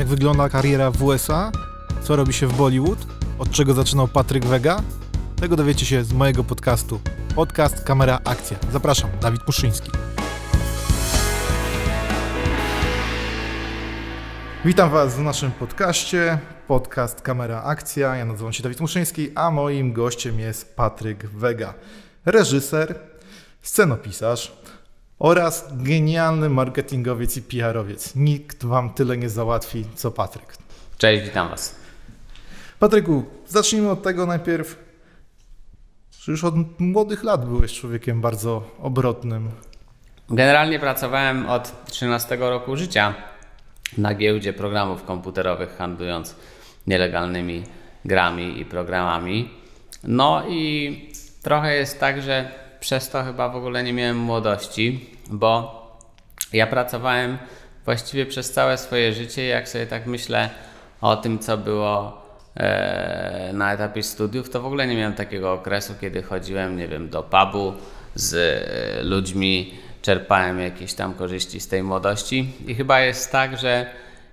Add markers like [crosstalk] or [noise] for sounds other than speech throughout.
Jak wygląda kariera w USA? Co robi się w Bollywood? Od czego zaczynał Patryk Wega? Tego dowiecie się z mojego podcastu. Podcast Kamera Akcja. Zapraszam, Dawid Muszyński. Witam Was w naszym podcaście, podcast Kamera Akcja. Ja nazywam się Dawid Muszyński, a moim gościem jest Patryk Wega, reżyser, scenopisarz oraz genialny marketingowiec i PR-owiec. Nikt Wam tyle nie załatwi, co Patryk. Cześć, witam Was. Patryku, zacznijmy od tego najpierw, że już od młodych lat byłeś człowiekiem bardzo obrotnym. Generalnie pracowałem od 13 roku życia na giełdzie programów komputerowych, handlując nielegalnymi grami i programami. No i trochę jest tak, że przez to chyba w ogóle nie miałem młodości, bo ja pracowałem właściwie przez całe swoje życie. Jak sobie tak myślę o tym, co było e, na etapie studiów, to w ogóle nie miałem takiego okresu, kiedy chodziłem, nie wiem, do pubu z e, ludźmi, czerpałem jakieś tam korzyści z tej młodości. I chyba jest tak, że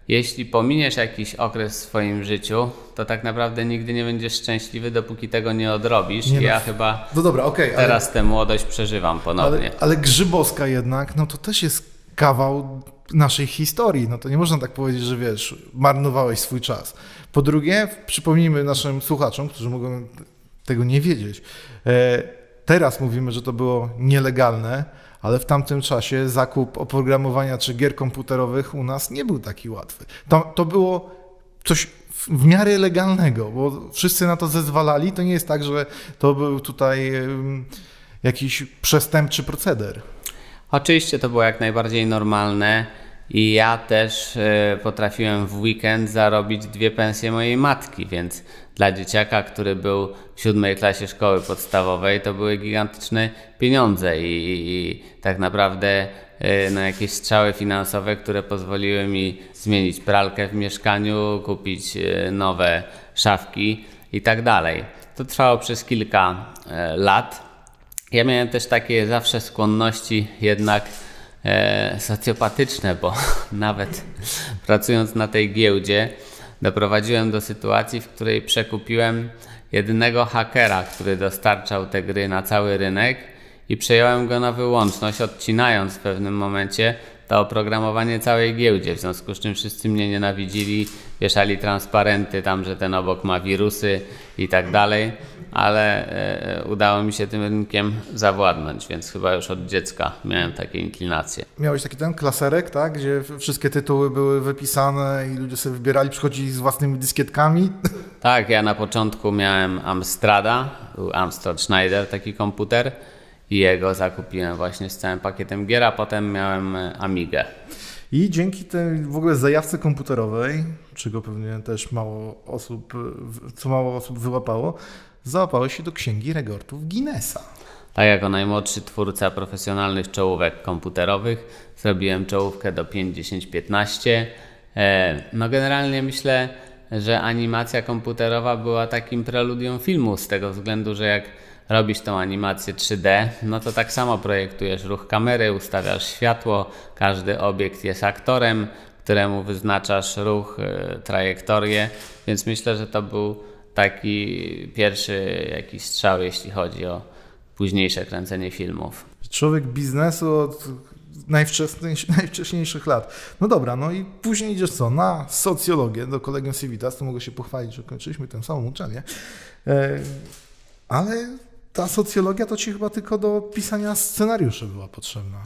jeśli pominiesz jakiś okres w swoim życiu, to tak naprawdę nigdy nie będziesz szczęśliwy, dopóki tego nie odrobisz. Nie I ja no, chyba No dobra, ale, teraz tę młodość przeżywam ponownie. ale, ale Grzybowska jednak, no to też jest kawał naszej historii. No to nie można tak powiedzieć, że wiesz, marnowałeś swój czas. Po drugie, przypomnijmy naszym słuchaczom, którzy mogą tego nie wiedzieć. E, teraz mówimy, że to było nielegalne, ale w tamtym czasie zakup oprogramowania czy gier komputerowych u nas nie był taki łatwy. To, to było coś w miarę legalnego, bo wszyscy na to zezwalali. To nie jest tak, że to był tutaj jakiś przestępczy proceder. Oczywiście to było jak najbardziej normalne i ja też e, potrafiłem w weekend zarobić dwie pensje mojej matki, więc dla dzieciaka, który był w siódmej klasie szkoły podstawowej, to były gigantyczne pieniądze i, i, i tak naprawdę e, no, jakieś strzały finansowe, które pozwoliły mi zmienić pralkę w mieszkaniu, kupić e, nowe szafki i tak dalej. To trwało przez kilka e, lat. Ja miałem też takie zawsze skłonności jednak e, socjopatyczne, bo [laughs] nawet pracując na tej giełdzie doprowadziłem do sytuacji, w której przekupiłem jedynego hakera, który dostarczał te gry na cały rynek i przejąłem go na wyłączność, odcinając w pewnym momencie to oprogramowanie całej giełdzie, w związku z czym wszyscy mnie nienawidzili, wieszali transparenty tam, że ten obok ma wirusy i tak dalej, ale e, udało mi się tym rynkiem zawładnąć, więc chyba już od dziecka miałem takie inklinacje. Miałeś taki ten klaserek, tak, gdzie wszystkie tytuły były wypisane i ludzie sobie wybierali, przychodzili z własnymi dyskietkami. Tak, ja na początku miałem Amstrada, był Amstrad Schneider, taki komputer i jego zakupiłem właśnie z całym pakietem gier, a potem miałem e, Amigę. I dzięki tej w ogóle zajawce komputerowej, czego pewnie też mało osób, co mało osób wyłapało, załapałeś się do księgi rekordów Guinnessa. Tak jako najmłodszy twórca profesjonalnych czołówek komputerowych zrobiłem czołówkę do 5-10-15. E, No generalnie myślę, że animacja komputerowa była takim preludium filmu z tego względu, że jak robisz tą animację 3D, no to tak samo projektujesz ruch kamery, ustawiasz światło, każdy obiekt jest aktorem, któremu wyznaczasz ruch, e, trajektorię, więc myślę, że to był taki pierwszy jakiś strzał, jeśli chodzi o późniejsze kręcenie filmów. Człowiek biznesu od najwcześniejszych, [laughs] najwcześniejszych lat. No dobra, no i później idziesz co? Na socjologię do Kolegium Civitas, to mogę się pochwalić, że kończyliśmy tę samą uczelnię. E, ale ta socjologia to ci chyba tylko do pisania scenariuszy była potrzebna.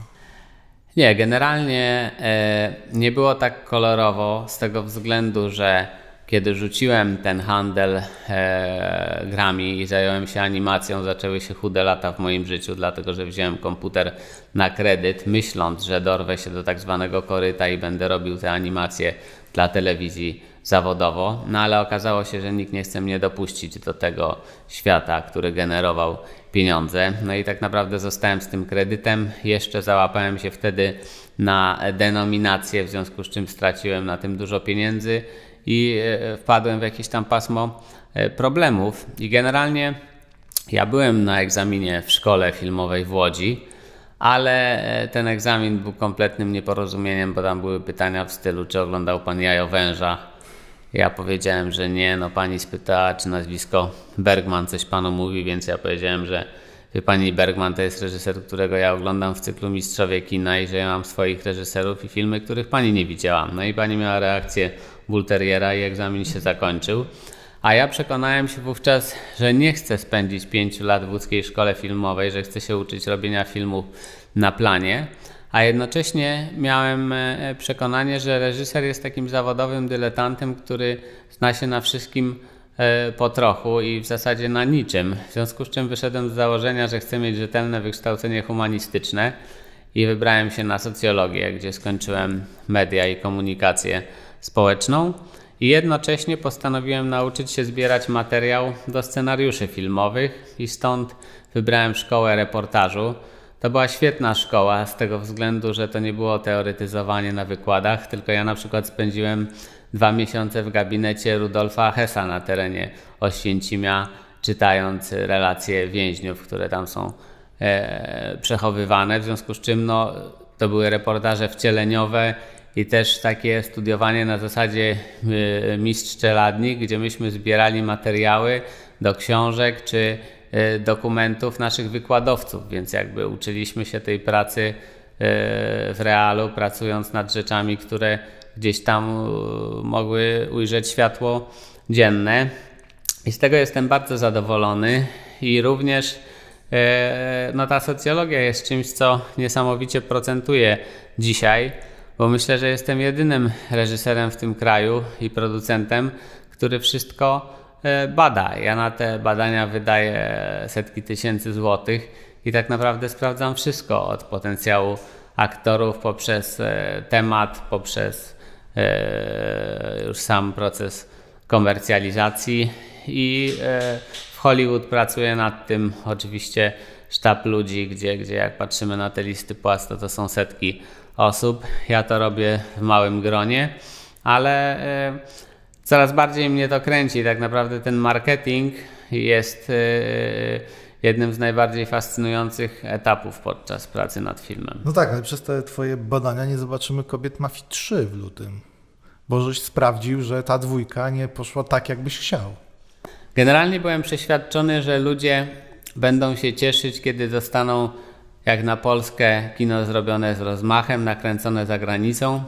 Nie, generalnie e, nie było tak kolorowo z tego względu, że kiedy rzuciłem ten handel e, grami i zająłem się animacją, zaczęły się chude lata w moim życiu, dlatego że wziąłem komputer na kredyt, myśląc, że dorwę się do tak zwanego koryta i będę robił te animacje dla telewizji zawodowo, no ale okazało się, że nikt nie chce mnie dopuścić do tego świata, który generował pieniądze. No i tak naprawdę zostałem z tym kredytem. Jeszcze załapałem się wtedy na denominację, w związku z czym straciłem na tym dużo pieniędzy i e, wpadłem w jakieś tam pasmo e, problemów. I generalnie ja byłem na egzaminie w szkole filmowej w Łodzi, ale e, ten egzamin był kompletnym nieporozumieniem, bo tam były pytania w stylu, czy oglądał pan Jajo Węża. Ja powiedziałem, że nie, no pani spytała, czy nazwisko Bergman coś panu mówi, więc ja powiedziałem, że wie pani, Bergman to jest reżyser, którego ja oglądam w cyklu Mistrzowie Kina i że ja mam swoich reżyserów i filmy, których pani nie widziała. No i pani miała reakcję bulteriera i egzamin się zakończył. A ja przekonałem się wówczas, że nie chcę spędzić pięciu lat w łódzkiej szkole filmowej, że chcę się uczyć robienia filmów na planie, a jednocześnie miałem e, przekonanie, że reżyser jest takim zawodowym dyletantem, który zna się na wszystkim e, po trochu i w zasadzie na niczym. W związku z czym wyszedłem z założenia, że chcę mieć rzetelne wykształcenie humanistyczne i wybrałem się na socjologię, gdzie skończyłem media i komunikację społeczną i jednocześnie postanowiłem nauczyć się zbierać materiał do scenariuszy filmowych i stąd wybrałem szkołę reportażu. To była świetna szkoła z tego względu, że to nie było teoretyzowanie na wykładach, tylko ja na przykład spędziłem dwa miesiące w gabinecie Rudolfa Hessa na terenie Oświęcimia, czytając relacje więźniów, które tam są e, przechowywane, w związku z czym no, to były reportaże wcieleniowe i też takie studiowanie na zasadzie y, mistrz czeladnik, gdzie myśmy zbierali materiały do książek czy dokumentów naszych wykładowców, więc jakby uczyliśmy się tej pracy y, w realu, pracując nad rzeczami, które gdzieś tam mogły ujrzeć światło dzienne. I z tego jestem bardzo zadowolony i również no ta socjologia jest czymś, co niesamowicie procentuje dzisiaj bo myślę, że jestem jedynym reżyserem w tym kraju i producentem, który wszystko e, bada. Ja na te badania wydaję setki tysięcy złotych i tak naprawdę sprawdzam wszystko od potencjału aktorów poprzez e, temat, poprzez e, już sam proces komercjalizacji i w Hollywood pracuję nad tym oczywiście sztab ludzi, gdzie, gdzie jak patrzymy na te listy płac, to to są setki osób. Ja to robię w małym gronie, ale e, coraz bardziej mnie to kręci. Tak naprawdę ten marketing jest e, jednym z najbardziej fascynujących etapów podczas pracy nad filmem. No tak, ale przez te twoje badania nie zobaczymy Kobiet Mafii 3 w lutym. Bo żeś sprawdził, że ta dwójka nie poszła tak, jakbyś chciał. Generalnie byłem przeświadczony, że ludzie będą się cieszyć, kiedy dostaną jak na Polskę kino zrobione z rozmachem, nakręcone za granicą.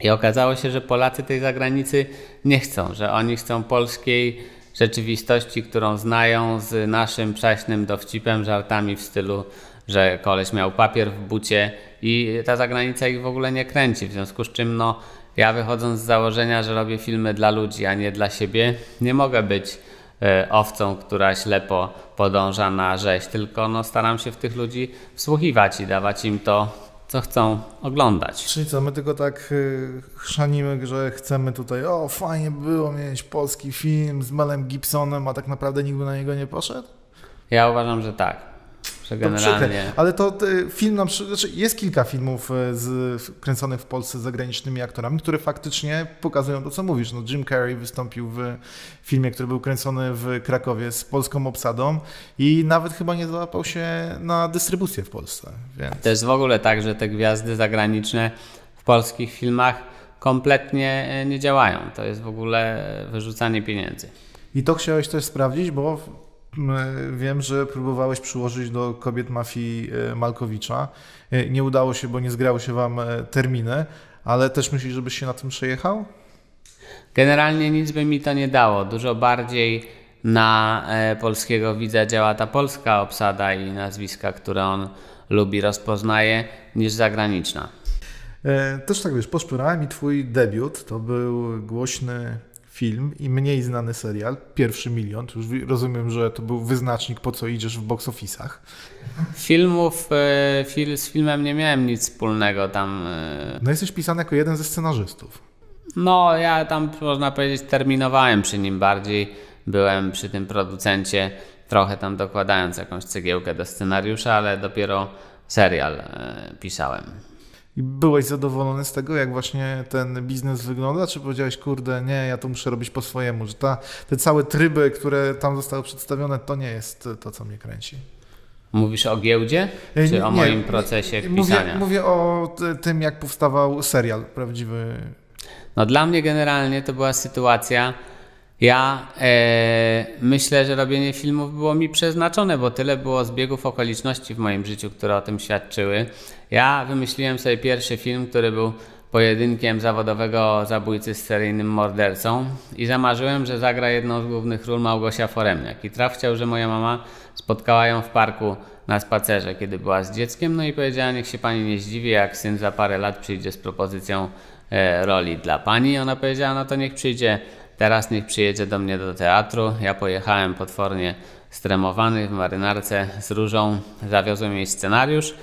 I okazało się, że Polacy tej zagranicy nie chcą, że oni chcą polskiej rzeczywistości, którą znają z naszym prześnym dowcipem, żartami w stylu, że koleś miał papier w bucie i ta zagranica ich w ogóle nie kręci. W związku z czym no, ja wychodząc z założenia, że robię filmy dla ludzi, a nie dla siebie, nie mogę być E, owcą, która ślepo podąża na rzeź, tylko no, staram się w tych ludzi wsłuchiwać i dawać im to, co chcą oglądać. Czyli co, my tylko tak y, chrzanimy, że chcemy tutaj, o fajnie było mieć polski film z Melem Gibsonem, a tak naprawdę nikt by na niego nie poszedł? Ja uważam, że tak generalnie... To ale to film na przykład, znaczy jest kilka filmów e, z, kręconych w Polsce z zagranicznymi aktorami, które faktycznie pokazują to, co mówisz. No, Jim Carrey wystąpił w filmie, który był kręcony w Krakowie z polską obsadą i nawet chyba nie załapał się na dystrybucję w Polsce. Więc... To jest w ogóle tak, że te gwiazdy zagraniczne w polskich filmach kompletnie e, nie działają. To jest w ogóle wyrzucanie pieniędzy. I to chciałeś też sprawdzić, bo Wiem, że próbowałeś przyłożyć do kobiet mafii e, Malkowicza. E, nie udało się, bo nie zgrały się wam e, terminy, ale też myślisz, żebyś się na tym przejechał? Generalnie nic by mi to nie dało. Dużo bardziej na polskiego widza działa ta polska obsada i nazwiska, które on lubi, rozpoznaje, niż zagraniczna. Też tak wiesz, poszperałem i twój debiut to był głośny film i mniej znany serial, pierwszy milion, to już rozumiem, że to był wyznacznik, po co idziesz w box office'ach. Filmów, e, fil, z filmem nie miałem nic wspólnego tam. E... No jesteś pisany jako jeden ze scenarzystów. No, ja tam, można powiedzieć, terminowałem przy nim bardziej. Byłem przy tym producencie, trochę tam dokładając jakąś cegiełkę do scenariusza, ale dopiero serial e, pisałem. I byłeś zadowolony z tego, jak właśnie ten biznes wygląda? Czy powiedziałeś, kurde, nie, ja to muszę robić po swojemu, że ta, te całe tryby, które tam zostały przedstawione, to nie jest to, co mnie kręci? Mówisz o giełdzie, E, czy nie, o moim procesie Mówię, pisania? mówię o t- tym, jak powstawał serial prawdziwy. No dla mnie generalnie to była sytuacja. Ja e, myślę, że robienie filmów było mi przeznaczone, bo tyle było zbiegów okoliczności w moim życiu, które o tym świadczyły. Ja wymyśliłem sobie pierwszy film, który był pojedynkiem zawodowego zabójcy z seryjnym mordercą i zamarzyłem, że zagra jedną z głównych ról Małgosia Foremniak. I traf chciał, że moja mama spotkała ją w parku na spacerze, kiedy była z dzieckiem, no i powiedziała, niech się pani nie zdziwi, jak syn za parę lat przyjdzie z propozycją e, roli dla pani. Ona powiedziała, no to niech przyjdzie teraz, niech przyjedzie do mnie do teatru. Ja pojechałem potwornie stremowany w marynarce z różą, zawiozłem jej scenariusz.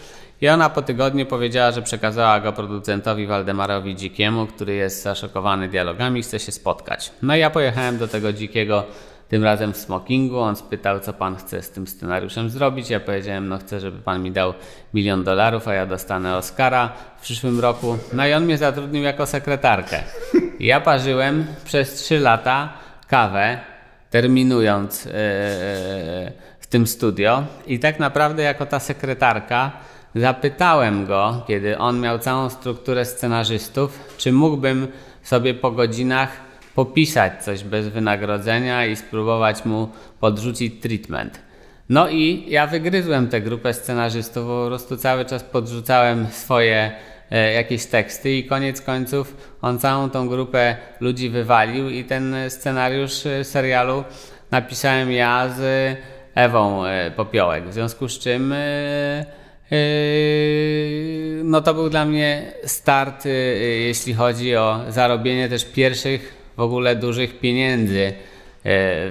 I ona po tygodniu powiedziała, że przekazała go producentowi Waldemarowi Dzikiemu, który jest zaszokowany dialogami, chce się spotkać. No i ja pojechałem do tego Dzikiego tym razem w smokingu. On spytał, co pan chce z tym scenariuszem zrobić. Ja powiedziałem, no chcę, żeby pan mi dał milion dolarów, a ja dostanę Oscara w przyszłym roku. No i on mnie zatrudnił jako sekretarkę. Ja parzyłem przez trzy lata kawę, terminując yy, w tym studio. I tak naprawdę, jako ta sekretarka, zapytałem go, kiedy on miał całą strukturę scenarzystów, czy mógłbym sobie po godzinach popisać coś bez wynagrodzenia i spróbować mu podrzucić treatment. No i ja wygryzłem tę grupę scenarzystów, po prostu cały czas podrzucałem swoje e, jakieś teksty i koniec końców on całą tą grupę ludzi wywalił i ten scenariusz e, serialu napisałem ja z Ewą e, Popiołek. W związku z czym no to był dla mnie start, jeśli chodzi o zarobienie też pierwszych w ogóle dużych pieniędzy e,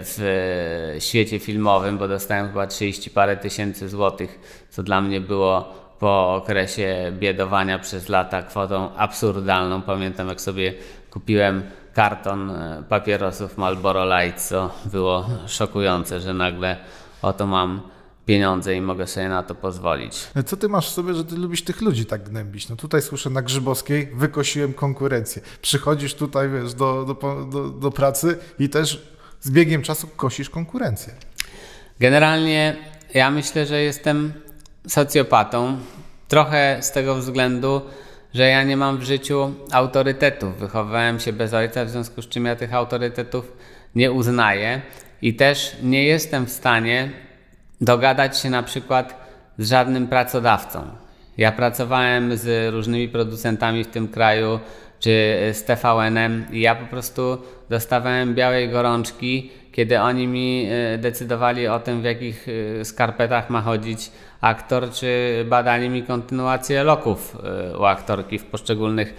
w świecie filmowym, bo dostałem chyba 30 parę tysięcy złotych, co dla mnie było po okresie biedowania przez lata kwotą absurdalną. Pamiętam jak sobie kupiłem karton e, papierosów Marlboro Light, co było szokujące, że nagle oto mam pieniądze i mogę sobie na to pozwolić. Co ty masz w sobie, że ty lubisz tych ludzi tak gnębić? No tutaj słyszę na Grzybowskiej, wykosiłem konkurencję. Przychodzisz tutaj, wiesz, do, do, do, do pracy i też z biegiem czasu kosisz konkurencję. Generalnie ja myślę, że jestem socjopatą. Trochę z tego względu, że ja nie mam w życiu autorytetów. Wychowałem się bez ojca, w związku z czym ja tych autorytetów nie uznaję i też nie jestem w stanie dogadać się na przykład z żadnym pracodawcą. Ja pracowałem z różnymi producentami w tym kraju, czy z TVN-em i ja po prostu dostawałem białej gorączki, kiedy oni mi e, decydowali o tym, w jakich e, skarpetach ma chodzić aktor, czy badali mi kontynuację loków e, u aktorki w poszczególnych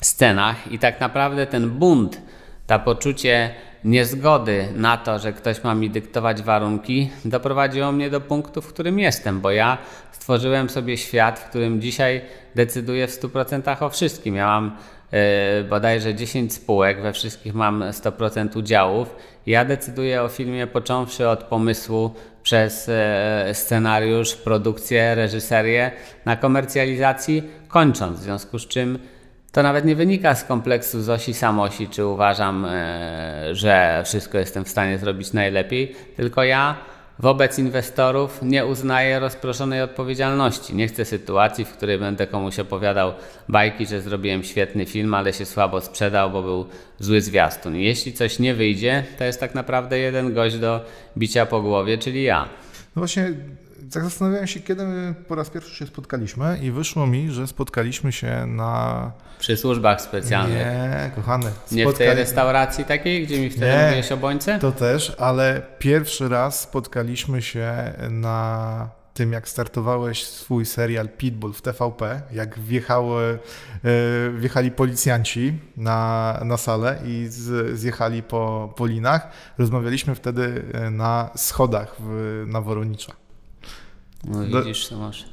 scenach. I tak naprawdę ten bunt, to poczucie niezgody na to, że ktoś ma mi dyktować warunki, doprowadziło mnie do punktu, w którym jestem, bo ja stworzyłem sobie świat, w którym dzisiaj decyduję w 100% o wszystkim. Ja mam yy, bodajże 10 spółek, we wszystkich mam 100% udziałów. Ja decyduję o filmie począwszy od pomysłu przez e, scenariusz, produkcję, reżyserię, na komercjalizacji, kończąc. W związku z czym to nawet nie wynika z kompleksu Zosi Samosi, czy uważam, e, że wszystko jestem w stanie zrobić najlepiej, tylko ja wobec inwestorów nie uznaję rozproszonej odpowiedzialności. Nie chcę sytuacji, w której będę komuś opowiadał bajki, że zrobiłem świetny film, ale się słabo sprzedał, bo był zły zwiastun. Jeśli coś nie wyjdzie, to jest tak naprawdę jeden gość do bicia po głowie, czyli ja. No właśnie, tak zastanawiałem się, kiedy my po raz pierwszy się spotkaliśmy i wyszło mi, że spotkaliśmy się na... Przy służbach specjalnych. Nie, kochany. Nie w tej spotkali- restauracji takiej, gdzie mi wtedy Nie. mówiłeś o bońce? To też, ale pierwszy raz spotkaliśmy się na tym, jak startowałeś swój serial Pitbull w TVP, jak wjechały, e, wjechali policjanci na, na salę i z, zjechali po, po linach. Rozmawialiśmy wtedy e, na schodach w, na Woronicza. No widzisz, to masz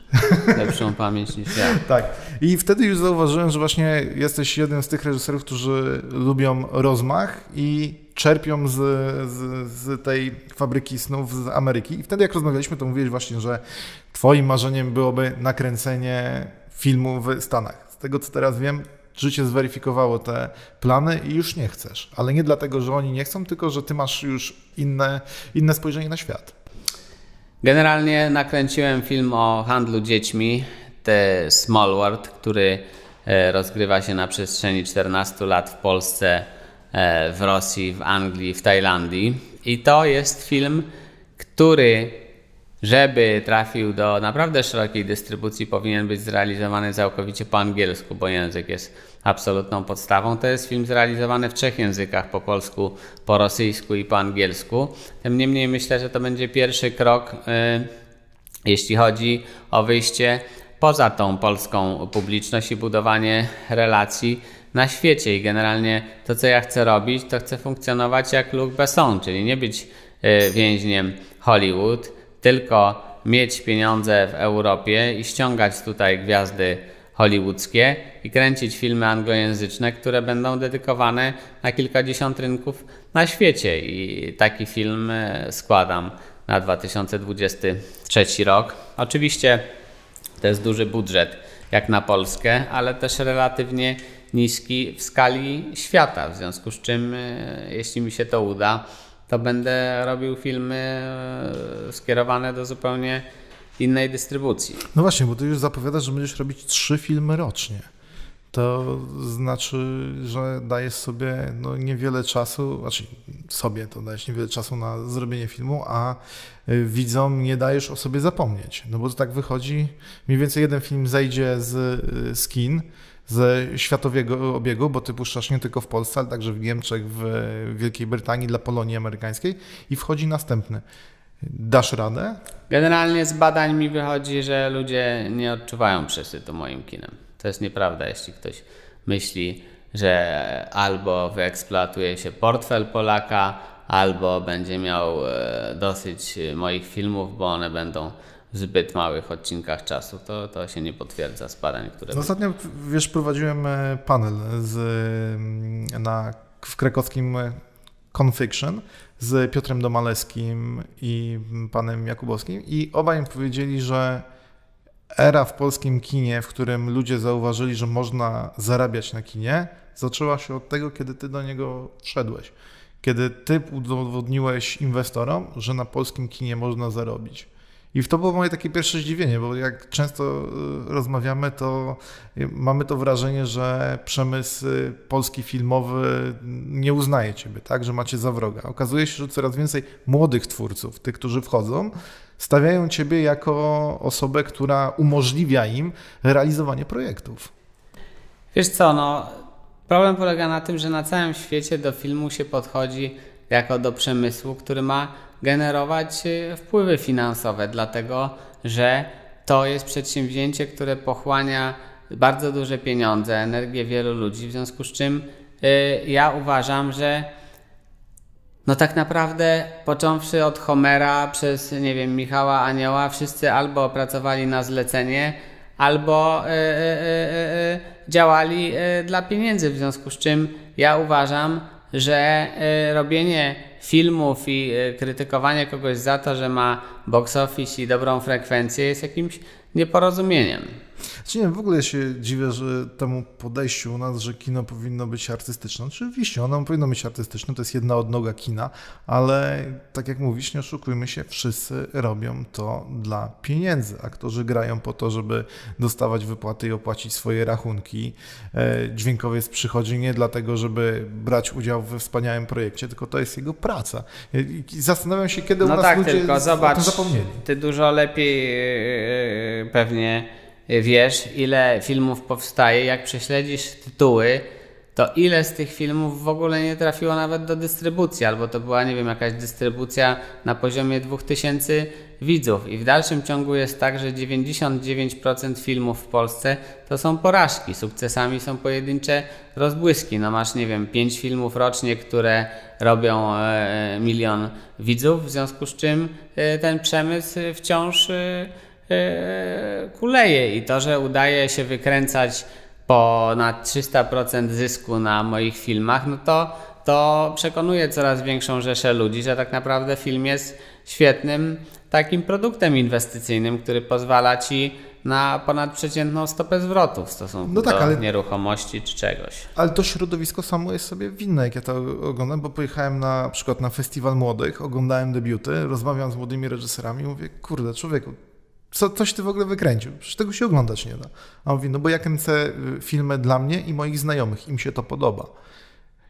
lepszą pamięć niż ja. [laughs] Tak. I wtedy już zauważyłem, że właśnie jesteś jednym z tych reżyserów, którzy lubią rozmach i czerpią z, z, z tej fabryki snów z Ameryki. I wtedy jak rozmawialiśmy, to mówiłeś właśnie, że twoim marzeniem byłoby nakręcenie filmu w Stanach. Z tego co teraz wiem, życie zweryfikowało te plany i już nie chcesz. Ale nie dlatego, że oni nie chcą, tylko że ty masz już inne, inne spojrzenie na świat. Generalnie nakręciłem film o handlu dziećmi, The Small World, który e, rozgrywa się na przestrzeni 14 lat w Polsce, e, w Rosji, w Anglii, w Tajlandii. I to jest film, który żeby trafił do naprawdę szerokiej dystrybucji, powinien być zrealizowany całkowicie po angielsku, bo język jest absolutną podstawą. To jest film zrealizowany w trzech językach: po polsku, po rosyjsku i po angielsku. Tym niemniej myślę, że to będzie pierwszy krok, yy, jeśli chodzi o wyjście poza tą polską publiczność i budowanie relacji na świecie. I generalnie to, co ja chcę robić, to chcę funkcjonować jak Luc Besson, czyli nie być yy, więźniem Hollywood tylko mieć pieniądze w Europie i ściągać tutaj gwiazdy hollywoodzkie i kręcić filmy anglojęzyczne, które będą dedykowane na kilkadziesiąt rynków na świecie. I taki film e, składam na 2023 rok. Oczywiście to jest duży budżet jak na Polskę, ale też relatywnie niski w skali świata, w związku z czym, e, jeśli mi się to uda, to będę robił filmy e, skierowane do zupełnie innej dystrybucji. No właśnie, bo ty już zapowiadasz, że będziesz robić trzy filmy rocznie. To znaczy, że dajesz sobie no, niewiele czasu, znaczy sobie to dajesz niewiele czasu na zrobienie filmu, a e, widzom nie dajesz o sobie zapomnieć. No bo to tak wychodzi, mniej więcej jeden film zejdzie z, e, z kin, ze światowego obiegu, bo ty puszczasz nie tylko w Polsce, ale także w Niemczech, w Wielkiej Brytanii dla Polonii amerykańskiej i wchodzi następny. Dasz radę? Generalnie z badań mi wychodzi, że ludzie nie odczuwają przesytu moim kinem. To jest nieprawda, jeśli ktoś myśli, że albo wyeksploatuje się portfel Polaka, albo będzie miał e, dosyć moich filmów, bo one będą w zbyt małych odcinkach czasu. To, to się nie potwierdza z badań, które... Ostatnio, wiesz, prowadziłem e, panel z, mm, na, w krakowskim Confiction z Piotrem Domaleskim i panem Jakubowskim i obaj powiedzieli, że era w polskim kinie, w którym ludzie zauważyli, że można zarabiać na kinie, zaczęła się od tego, kiedy ty do niego wszedłeś. Kiedy ty udowodniłeś inwestorom, że na polskim kinie można zarobić. I to było moje takie pierwsze zdziwienie, bo jak często y, rozmawiamy, to mamy to wrażenie, że przemysł polski filmowy nie uznaje ciebie, tak, że macie za wroga. Okazuje się, że coraz więcej młodych twórców, tych, którzy wchodzą, stawiają ciebie jako osobę, która umożliwia im realizowanie projektów. Wiesz co, no, problem polega na tym, że na całym świecie do filmu się podchodzi jako do przemysłu, który ma generować y, wpływy finansowe, dlatego że to jest przedsięwzięcie, które pochłania bardzo duże pieniądze, energię wielu ludzi, w związku z czym y, ja uważam, że no tak naprawdę począwszy od Homera przez, nie wiem, Michała Anioła, wszyscy albo pracowali na zlecenie, albo y, działali dla pieniędzy, w związku z czym ja uważam, że robienie filmów i e, krytykowanie kogoś za to, że ma box office i dobrą frekwencję jest jakimś nieporozumieniem. Znaczy nie, w ogóle się dziwię, że temu podejściu u nas, że kino powinno być artystyczne. Oczywiście ono powinno być artystyczne, to jest jedna odnoga kina, ale tak jak mówisz, nie oszukujmy się, wszyscy robią to dla pieniędzy. Aktorzy grają po to, żeby dostawać wypłaty i opłacić swoje rachunki. E, dźwiękowiec przychodzi nie dlatego, żeby brać udział we wspaniałym projekcie, tylko to jest jego praca. I zastanawiam się, kiedy no u nas tak, ludzie tylko zobacz, zapomnieli. Ty dużo lepiej e, pewnie wiesz, ile filmów powstaje, jak prześledzisz tytuły, to ile z tych filmów w ogóle nie trafiło nawet do dystrybucji, albo to była, nie wiem, jakaś dystrybucja na poziomie 2000 widzów. I w dalszym ciągu jest tak, że 99% filmów w Polsce to są porażki. Sukcesami są pojedyncze rozbłyski. No masz, nie wiem, 5 filmów rocznie, które robią e, milion widzów, w związku z czym e, ten przemysł wciąż. E, E, kuleje i to, że udaje się wykręcać ponad 300% zysku na moich filmach, no to, to przekonuje coraz większą rzeszę ludzi, że tak naprawdę film jest świetnym takim produktem inwestycyjnym, który pozwala ci na ponadprzeciętną stopę zwrotu w stosunku No tak, do ale- nieruchomości czy czegoś. Ale to środowisko samo jest sobie winne, jak ja to oglądam, bo pojechałem na przykład na festiwal młodych, oglądałem debiuty, rozmawiam z młodymi reżyserami i mówię, kurde, człowieku, co, coś ty w ogóle wykręcił? Przecież tego się oglądać nie da. A on mówi, no bo ja kręcę y, filmy dla mnie i moich znajomych, im się to podoba.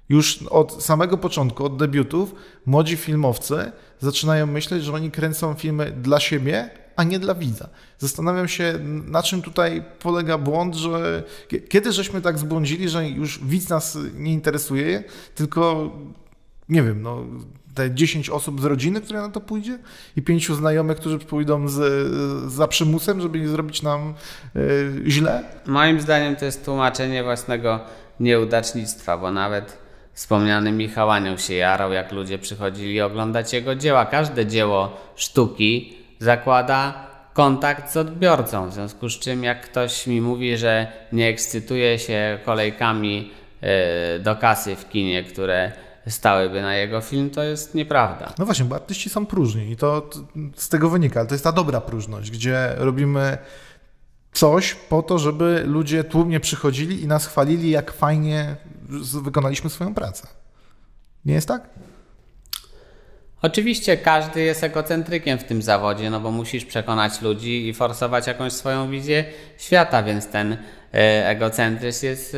Już od samego początku, od debiutów, młodzi filmowcy zaczynają myśleć, że oni kręcą filmy dla siebie, a nie dla widza. Zastanawiam się, na czym tutaj polega błąd, że kie- kiedy żeśmy tak zbłądzili, że już widz nas nie interesuje, tylko nie wiem, no, te 10 osób z rodziny, które na to pójdzie i pięciu znajomych, którzy pójdą z, za przymusem, żeby nie zrobić nam y, źle. Moim zdaniem to jest tłumaczenie własnego nieudacznictwa, bo nawet wspomniany Michał Anioł się jarał, jak ludzie przychodzili oglądać jego dzieła. Każde dzieło sztuki zakłada kontakt z odbiorcą, w związku z czym jak ktoś mi mówi, że nie ekscytuje się kolejkami e, do kasy w kinie, które stałyby na jego film, to jest nieprawda. No właśnie, bo artyści są próżni i to, to z tego wynika, ale to jest ta dobra próżność, gdzie robimy coś po to, żeby ludzie tłumnie przychodzili i nas chwalili, jak fajnie wykonaliśmy swoją pracę. Nie jest tak? Oczywiście każdy jest egocentrykiem w tym zawodzie, no bo musisz przekonać ludzi i forsować jakąś swoją wizję świata, więc ten e, egocentryzm jest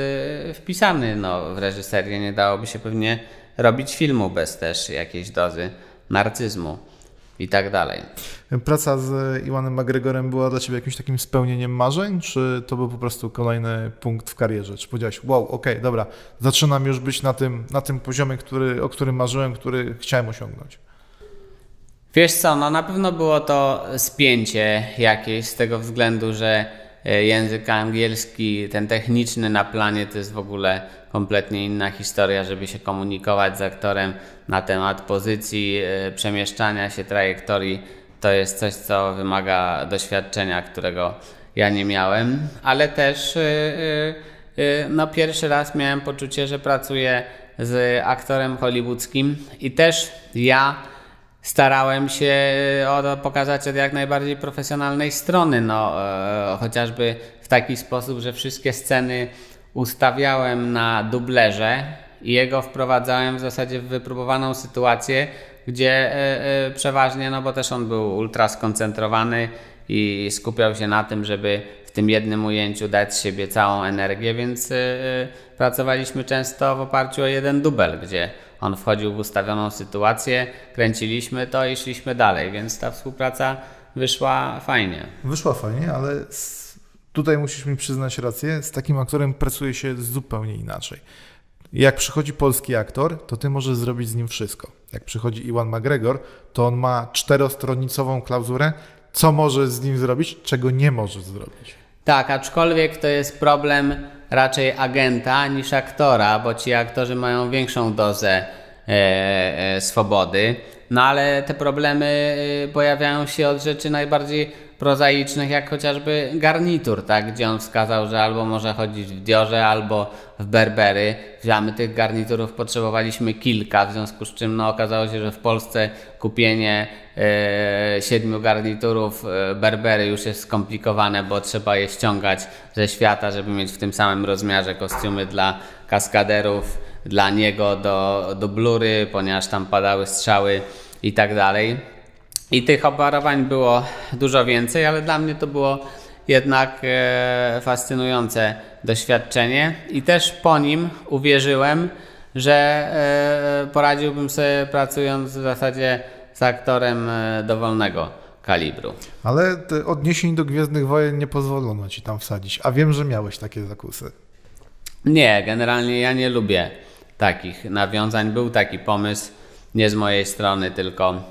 e, wpisany no, w reżyserię. Nie dałoby się pewnie robić filmu bez też jakiejś dozy narcyzmu i tak dalej. Praca z Iwanem McGregorem była dla Ciebie jakimś takim spełnieniem marzeń, czy to był po prostu kolejny punkt w karierze? Czy powiedziałeś, wow, okej, dobra, zaczynam już być na tym, na tym poziomie, który, o którym marzyłem, który chciałem osiągnąć? Wiesz co, no na pewno było to spięcie jakieś z tego względu, że język angielski, ten techniczny na planie to jest w ogóle kompletnie inna historia, żeby się komunikować z aktorem na temat pozycji, e, przemieszczania się, trajektorii. To jest coś, co wymaga doświadczenia, którego ja nie miałem, ale też e, e, e, no pierwszy raz miałem poczucie, że pracuję z aktorem hollywoodzkim i też ja starałem się o to pokazać od jak najbardziej profesjonalnej strony, no e, chociażby w taki sposób, że wszystkie sceny ustawiałem na dublerze i jego wprowadzałem w zasadzie w wypróbowaną sytuację, gdzie e, e, przeważnie, no bo też on był ultra skoncentrowany i skupiał się na tym, żeby w tym jednym ujęciu dać z siebie całą energię, więc e, e, pracowaliśmy często w oparciu o jeden dubel, gdzie on wchodził w ustawioną sytuację, kręciliśmy to i szliśmy dalej, więc ta współpraca wyszła fajnie. Wyszła fajnie, ale tutaj musisz mi przyznać rację, z takim aktorem pracuje się zupełnie inaczej. Jak przychodzi polski aktor, to ty możesz zrobić z nim wszystko. Jak przychodzi Iwan McGregor, to on ma czterostronicową klauzurę, co możesz z nim zrobić, czego nie możesz zrobić. Tak, aczkolwiek to jest problem raczej agenta niż aktora, bo ci aktorzy mają większą dozę swobody. No ale te problemy e, pojawiają się od rzeczy najbardziej prozaicznych, jak chociażby garnitur, tak? gdzie on wskazał, że albo może chodzić w diorze, albo w berbery. A my tych garniturów potrzebowaliśmy kilka, w związku z czym no, okazało się, że w Polsce kupienie e, siedmiu garniturów e, berbery już jest skomplikowane, bo trzeba je ściągać ze świata, żeby mieć w tym samym rozmiarze kostiumy dla kaskaderów, dla niego do, do blury, ponieważ tam padały strzały i tak dalej. I tych operowań było dużo więcej, ale dla mnie to było jednak e, fascynujące doświadczenie i też po nim uwierzyłem, że e, poradziłbym sobie pracując w zasadzie z aktorem e, dowolnego kalibru. Ale odniesień do Gwiezdnych Wojen nie pozwolono ci tam wsadzić, a wiem, że miałeś takie zakusy. Nie, generalnie ja nie lubię takich nawiązań. Był taki pomysł, nie z mojej strony, tylko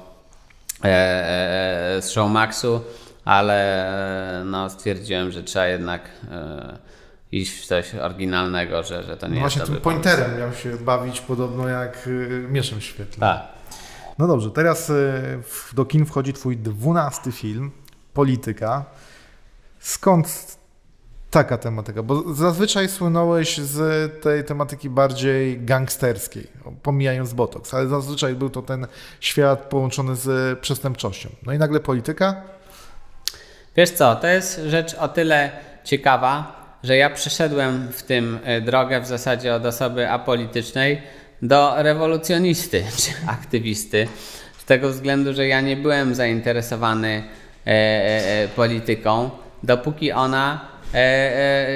e, e, z Showmaxu, ale e, no, stwierdziłem, że trzeba jednak e, iść w coś oryginalnego, że, że to nie No jest właśnie tym dobry pomysł. pointerem miał się bawić podobno jak y, mieczem świetlnym. Tak. No dobrze, teraz do kin wchodzi twój dwunasty film, Polityka. Skąd taka tematyka? Bo zazwyczaj słynąłeś z tej tematyki bardziej gangsterskiej, pomijając Botox, ale zazwyczaj był to ten świat połączony z przestępczością. No i nagle polityka? Wiesz co, to jest rzecz o tyle ciekawa, że ja przeszedłem w tym e, drogę w zasadzie od osoby apolitycznej do rewolucjonisty [laughs] czy aktywisty. Z tego względu, że ja nie byłem zainteresowany e, e, polityką, dopóki ona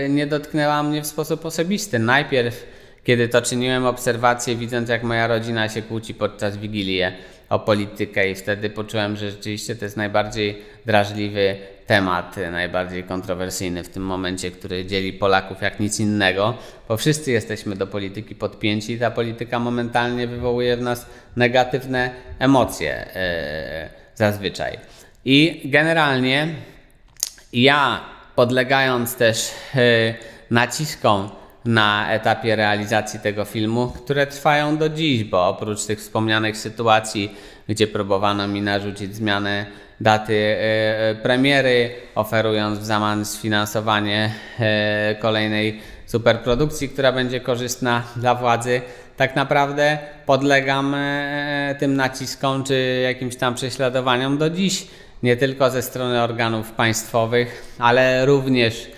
nie dotknęła mnie w sposób osobisty. Najpierw, kiedy to czyniłem obserwacje, widząc jak moja rodzina się kłóci podczas Wigilii o politykę i wtedy poczułem, że rzeczywiście to jest najbardziej drażliwy temat, najbardziej kontrowersyjny w tym momencie, który dzieli Polaków jak nic innego, bo wszyscy jesteśmy do polityki podpięci i ta polityka momentalnie wywołuje w nas negatywne emocje yy, zazwyczaj. I generalnie ja podlegając też yy, naciskom na etapie realizacji tego filmu, które trwają do dziś, bo oprócz tych wspomnianych sytuacji, gdzie próbowano mi narzucić zmianę daty e, e, premiery, oferując w zamian sfinansowanie e, kolejnej superprodukcji, która będzie korzystna dla władzy, tak naprawdę podlegam tym naciskom czy jakimś tam prześladowaniom do dziś, nie tylko ze strony organów państwowych, ale również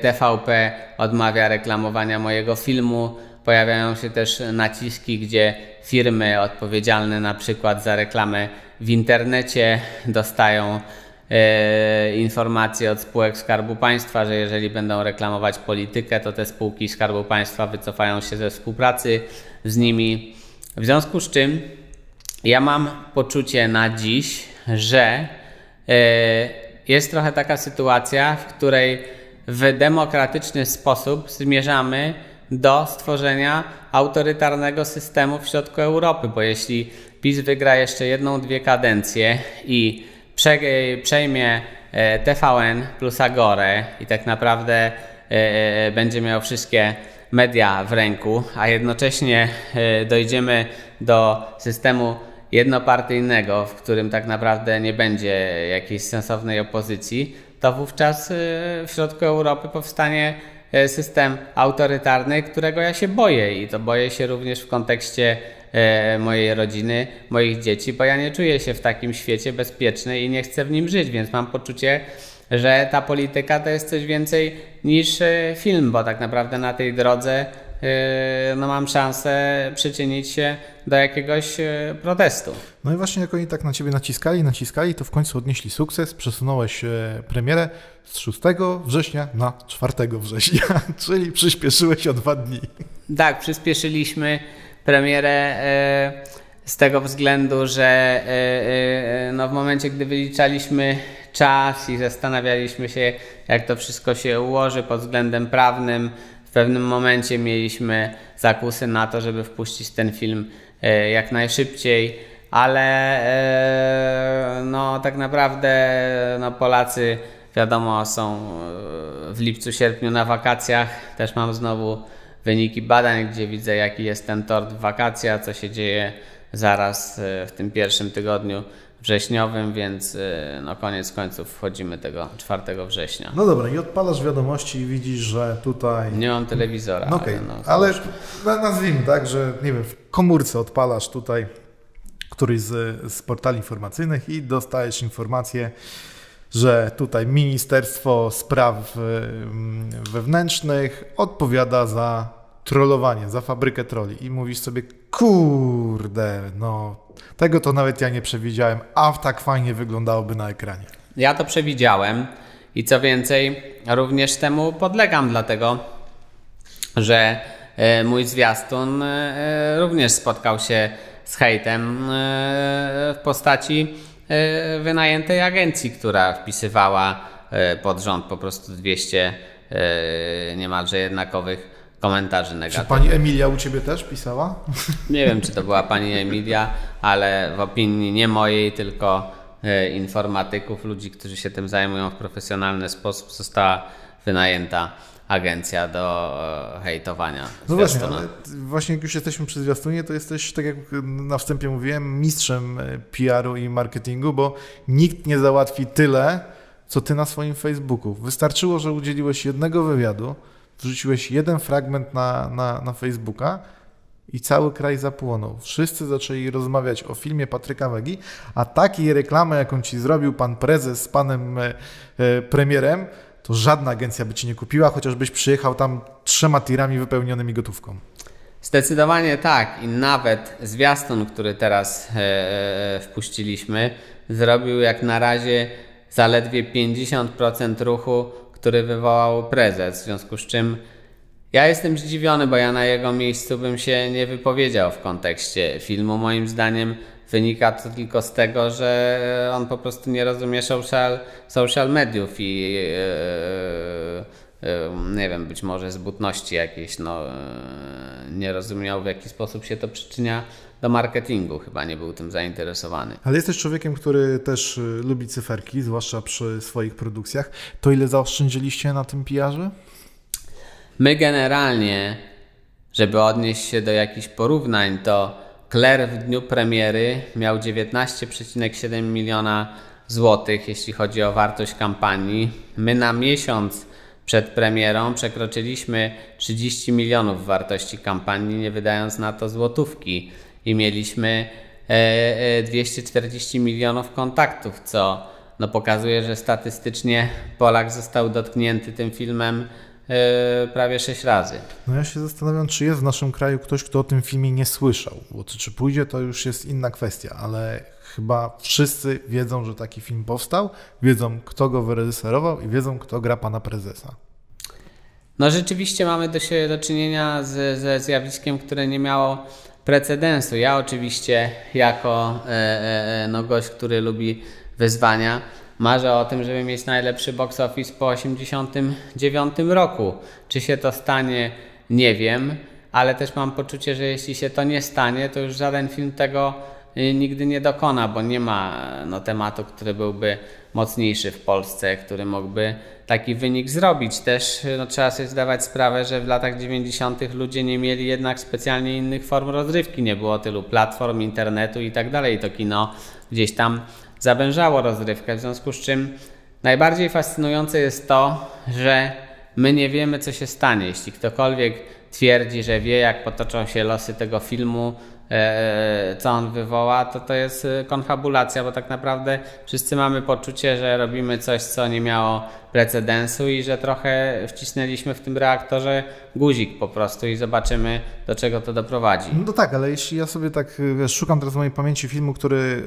TVP odmawia reklamowania mojego filmu. Pojawiają się też naciski, gdzie firmy odpowiedzialne na przykład za reklamę w internecie dostają e, informacje od spółek Skarbu Państwa, że jeżeli będą reklamować politykę, to te spółki Skarbu Państwa wycofają się ze współpracy z nimi. W związku z czym ja mam poczucie na dziś, że e, jest trochę taka sytuacja, w której w demokratyczny sposób zmierzamy do stworzenia autorytarnego systemu w środku Europy, bo jeśli PiS wygra jeszcze jedną, dwie kadencje i przejmie e, TVN plus Agorę i tak naprawdę e, będzie miał wszystkie media w ręku, a jednocześnie dojdziemy do systemu jednopartyjnego, w którym tak naprawdę nie będzie jakiejś sensownej opozycji, to wówczas w środku Europy powstanie system autorytarny, którego ja się boję. I to boję się również w kontekście E, mojej rodziny, moich dzieci, bo ja nie czuję się w takim świecie bezpieczny i nie chcę w nim żyć, więc mam poczucie, że ta polityka to jest coś więcej niż film, bo tak naprawdę na tej drodze no mam szansę przyczynić się do jakiegoś protestu. No i właśnie jak oni tak na ciebie naciskali, naciskali, to w końcu odnieśli sukces, przesunąłeś premierę z 6 września na 4 września, [laughs] czyli przyspieszyłeś o dwa dni. Tak, przyspieszyliśmy premierę z tego względu, że no w momencie, gdy wyliczaliśmy czas i zastanawialiśmy się, jak to wszystko się ułoży pod względem prawnym, w pewnym momencie mieliśmy zakusy na to, żeby wpuścić ten film jak najszybciej, ale no tak naprawdę no Polacy wiadomo są w lipcu, sierpniu na wakacjach, też mam znowu wyniki badań, gdzie widzę jaki jest ten tort w wakacjach, co się dzieje zaraz e, w tym pierwszym tygodniu wrześniowym, więc e, no koniec końców wchodzimy tego 4 września. No dobra, i odpalasz wiadomości i widzisz, że tutaj... Nie mam telewizora. No okej, okay. ale, no, nazwijmy tak, że nie wiem, w komórce odpalasz tutaj któryś z, z portali informacyjnych i dostajesz informację, że tutaj Ministerstwo Spraw Wewnętrznych odpowiada za trollowanie, za fabrykę troli i mówisz sobie, kurde, no tego to nawet ja nie przewidziałem, a tak fajnie wyglądałoby na ekranie. Ja to przewidziałem i co więcej, również temu podlegam, dlatego że e, mój zwiastun e, również spotkał się z hejtem e, w postaci E, wynajętej agencji, która wpisywała e, pod rząd po prostu 200 e, niemalże jednakowych komentarzy negatywnych. Czy pani Emilia u ciebie też pisała? Nie wiem, czy to była pani Emilia, ale w opinii nie mojej, tylko informatyków, ludzi, którzy się tym zajmują w profesjonalny sposób, została wynajęta agencja do e, hejtowania. No właśnie, ale właśnie jak już jesteśmy przy zwiastunie, to jesteś, tak jak na wstępie mówiłem, mistrzem e, PR-u i marketingu, bo nikt nie załatwi tyle, co ty na swoim Facebooku. Wystarczyło, że udzieliłeś jednego wywiadu, wrzuciłeś jeden fragment na, na, na Facebooka i cały kraj zapłonął. Wszyscy zaczęli rozmawiać o filmie Patryka Wegi, a takiej reklamy, jaką ci zrobił pan prezes z panem e, e, premierem, to żadna agencja by ci nie kupiła, chociażbyś przyjechał tam trzema tirami wypełnionymi gotówką. Zdecydowanie tak i nawet zwiastun, który teraz e, e, wpuściliśmy, zrobił jak na razie zaledwie 50% ruchu, który wywołał prezes, w związku z czym ja jestem zdziwiony, bo ja na jego miejscu bym się nie wypowiedział w kontekście filmu. Moim zdaniem wynika to tylko z tego, że on po prostu nie rozumie social, social mediów i yy, nie wiem, być może z butności jakiejś, no, yy, nie rozumiał w jaki sposób się to przyczynia do marketingu, chyba nie był tym zainteresowany. Ale jesteś człowiekiem, który też lubi cyferki, zwłaszcza przy swoich produkcjach. To ile zaoszczędziliście na tym PR-ze? My generalnie, żeby odnieść się do jakichś porównań, to Claire w dniu premiery miał 19,7 miliona złotych, jeśli chodzi o wartość kampanii. My na miesiąc przed premierą przekroczyliśmy 30 milionów wartości kampanii, nie wydając na to złotówki. I mieliśmy 240 e, e, milionów kontaktów, co no pokazuje, że statystycznie Polak został dotknięty tym filmem prawie 6 razy. No ja się zastanawiam, czy jest w naszym kraju ktoś, kto o tym filmie nie słyszał. Bo czy pójdzie, to już jest inna kwestia, ale chyba wszyscy wiedzą, że taki film powstał, wiedzą, kto go wyreżyserował i wiedzą, kto gra pana prezesa. No rzeczywiście mamy do, siebie do czynienia z, ze zjawiskiem, które nie miało precedensu. Ja oczywiście jako e, e, e no gość, który lubi wyzwania, Marzę o tym, żeby mieć najlepszy box office po 1989 roku. Czy się to stanie, nie wiem, ale też mam poczucie, że jeśli się to nie stanie, to już żaden film tego y, nigdy nie dokona, bo nie ma no, tematu, który byłby mocniejszy w Polsce, który mógłby taki wynik zrobić. Też no, trzeba sobie zdawać sprawę, że w latach 90. ludzie nie mieli jednak specjalnie innych form rozrywki, nie było tylu platform, internetu i tak dalej. To kino gdzieś tam zawężało rozrywkę, w związku z czym najbardziej fascynujące jest to, że my nie wiemy, co się stanie. Jeśli ktokolwiek twierdzi, że wie, jak potoczą się losy tego filmu, co on wywoła, to to jest e, konfabulacja, bo tak naprawdę wszyscy mamy poczucie, że robimy coś, co nie miało precedensu i że trochę wcisnęliśmy w tym reaktorze guzik po prostu i zobaczymy, do czego to doprowadzi. No tak, ale jeśli ja sobie tak wiesz, szukam teraz w mojej pamięci filmu, który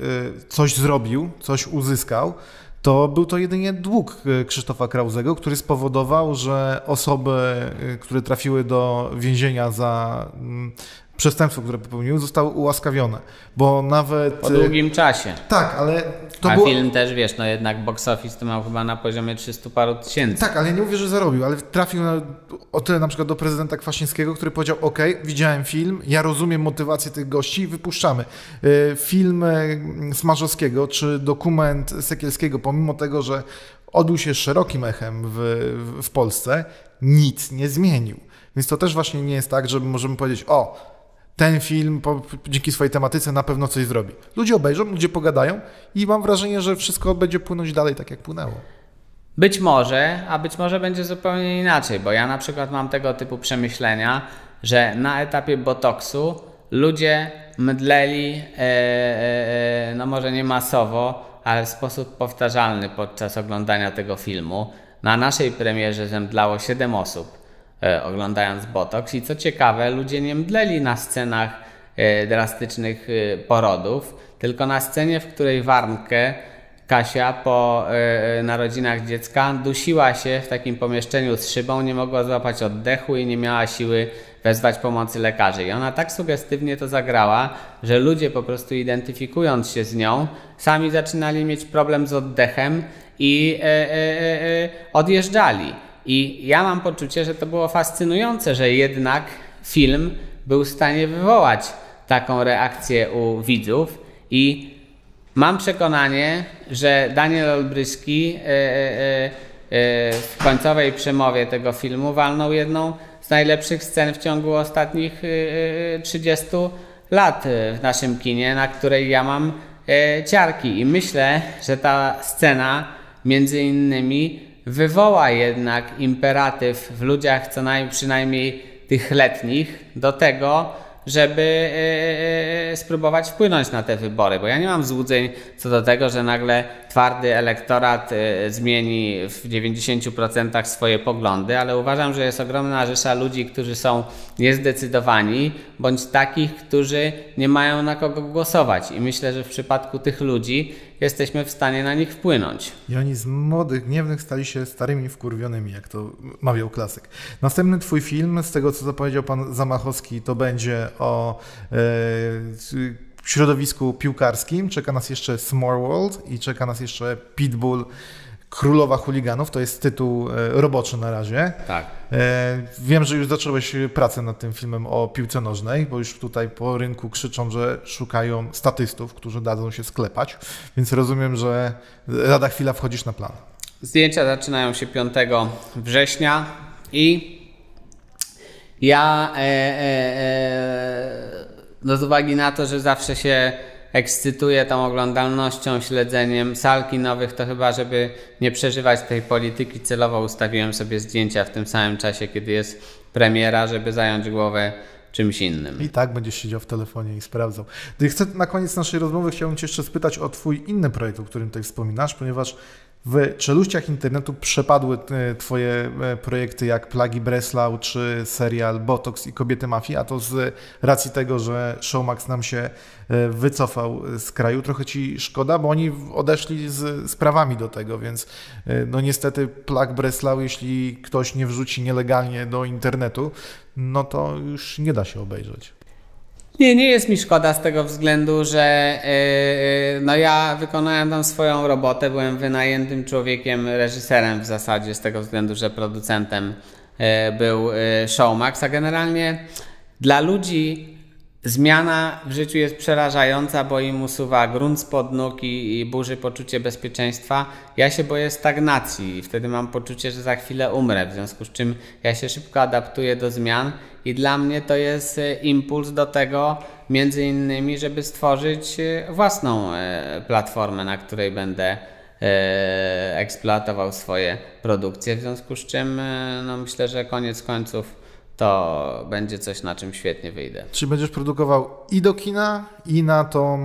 coś zrobił, coś uzyskał, to był to jedynie dług Krzysztofa Krauzego, który spowodował, że osoby, które trafiły do więzienia za mm, przestępstwo, które popełniły, zostały ułaskawione, bo nawet... Po długim czasie. Tak, ale to A było... film też, wiesz, no jednak box office to miał chyba na poziomie 300 paru tysięcy. Tak, ale nie mówię, że zarobił, ale trafił na, o tyle na przykład do prezydenta Kwaśniewskiego, który powiedział, ok, widziałem film, ja rozumiem motywację tych gości i wypuszczamy. E, film e, Smarzowskiego, czy dokument Sekielskiego, pomimo tego, że odbył się szerokim echem w, w Polsce, nic nie zmienił. Więc to też właśnie nie jest tak, że możemy powiedzieć, o, ten film po, dzięki swojej tematyce na pewno coś zrobi. Ludzie obejrzą, ludzie pogadają i mam wrażenie, że wszystko będzie płynąć dalej tak, jak płynęło. Być może, a być może będzie zupełnie inaczej, bo ja na przykład mam tego typu przemyślenia, że na etapie botoksu ludzie mdleli, e, e, e, no może nie masowo, ale w sposób powtarzalny podczas oglądania tego filmu. Na naszej premierze zemdlało 7 osób. E, oglądając Botox. I co ciekawe, ludzie nie mdleli na scenach e, drastycznych e, porodów, tylko na scenie, w której Warnkę Kasia po narodzinach dziecka dusiła się w takim pomieszczeniu z szybą, nie mogła złapać oddechu i nie miała siły wezwać pomocy lekarzy. I ona tak sugestywnie to zagrała, że ludzie po prostu identyfikując się z nią, sami zaczynali mieć problem z oddechem i odjeżdżali. I ja mam poczucie, że to było fascynujące, że jednak film był w stanie wywołać taką reakcję u widzów. I mam przekonanie, że Daniel Olbryski e, e, e, w końcowej przemowie tego filmu walnął jedną z najlepszych scen w ciągu ostatnich 30 lat w naszym kinie, na której ja mam ciarki. I myślę, że ta scena między innymi wywoła jednak imperatyw w ludziach co najmniej przynajmniej tych letnich do tego, żeby e, e, spróbować wpłynąć na te wybory, bo ja nie mam złudzeń co do tego, że nagle twardy elektorat e, zmieni w 90% swoje poglądy, ale uważam, że jest ogromna rzesza ludzi, którzy są niezdecydowani, bądź takich, którzy nie mają na kogo głosować. I myślę, że w przypadku tych ludzi jesteśmy w stanie na nich wpłynąć. I oni z młodych, gniewnych stali się starymi, wkurwionymi, jak to mawiał klasyk. Następny twój film, z tego co zapowiedział pan Zamachowski, to będzie o e, środowisku piłkarskim. Czeka nas jeszcze Small World i czeka nas jeszcze Pitbull. Królowa Chuliganów, to jest tytuł e, roboczy na razie. Tak. E, wiem, że już zacząłeś pracę nad tym filmem o piłce nożnej, bo już tutaj po rynku krzyczą, że szukają statystów, którzy dadzą się sklepać, więc rozumiem, że lada chwila wchodzisz na plan. Zdjęcia zaczynają się 5 września i ja e, e, e, no z uwagi na to, że zawsze się ekscytuję tą oglądalnością, śledzeniem salki nowych, to chyba, żeby nie przeżywać tej polityki, celowo ustawiłem sobie zdjęcia w tym samym czasie, kiedy jest premiera, żeby zająć głowę czymś innym. I tak będziesz siedział w telefonie i sprawdzał. Chcę na koniec naszej rozmowy chciałbym Cię jeszcze spytać o Twój inny projekt, o którym tutaj wspominasz, ponieważ w czeluściach internetu przepadły e, Twoje e, projekty jak Plagi Breslau czy serial Botox i Kobiety Mafii, a to z racji tego, że Showmax nam się e, wycofał z kraju. Trochę Ci szkoda, bo oni odeszli z sprawami do tego, więc no niestety Plag Breslau, jeśli ktoś nie wrzuci nielegalnie do internetu, no to już nie da się obejrzeć. Nie, nie jest mi szkoda z tego względu, że yy, no ja wykonałem tam swoją robotę, byłem wynajętym człowiekiem, reżyserem w zasadzie, z tego względu, że producentem yy, był yy, Showmax, a generalnie dla ludzi Zmiana w życiu jest przerażająca, bo im usuwa grunt spod nóg i, i burzy poczucie bezpieczeństwa. Ja się boję stagnacji i wtedy mam poczucie, że za chwilę umrę, w związku z czym ja się szybko adaptuję do zmian i dla mnie to jest e, impuls do tego, między innymi, żeby stworzyć e, własną e, platformę, na której będę eksploatował swoje produkcje, w związku z czym no myślę, że koniec końców to będzie coś, na czym świetnie wyjdę. Czy będziesz produkował i do kina, i na tą,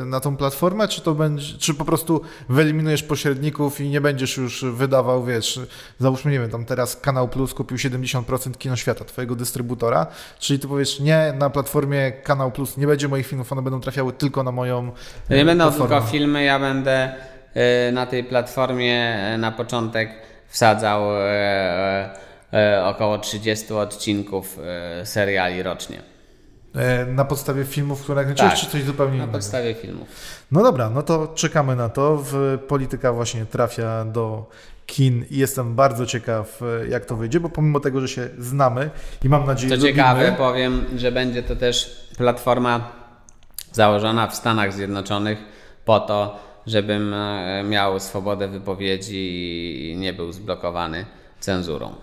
e, na tą platformę, czy to będzie, czy po prostu wyeliminujesz pośredników i nie będziesz już wydawał, wiesz, załóżmy, nie wiem, tam teraz Kanał Plus kupił 70% Kino Świata, twojego dystrybutora, czyli ty powiesz, nie, na platformie Kanał Plus nie będzie moich filmów, one będą trafiały tylko na moją Nie e, będą tylko filmy, ja będę e, na tej platformie na początek wsadzał około 30 odcinków e, seriali rocznie. E, na podstawie filmów, które nakręciłeś, tak, czy coś zupełnie innego? na podstawie filmów. No dobra, no to czekamy na to. Polityka właśnie trafia do kin i jestem bardzo ciekaw, jak to wyjdzie, bo pomimo tego, że się znamy i mam nadzieję, że. Co ciekawe, powiem, że będzie to też platforma założona w Stanach Zjednoczonych po to, żebym miał swobodę wypowiedzi i nie był zblokowany cenzurą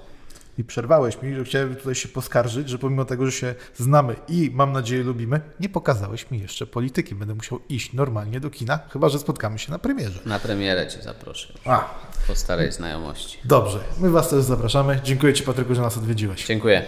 i przerwałeś mi, że chciałem tutaj się poskarżyć, że pomimo tego, że się znamy i mam nadzieję lubimy, nie pokazałeś mi jeszcze polityki. Będę musiał iść normalnie do kina, chyba że spotkamy się na premierze. Na premierę cię zaproszę. A. Po starej znajomości. Dobrze, my Was też zapraszamy. Dziękuję Ci Patryku, że nas odwiedziłeś. Dziękuję.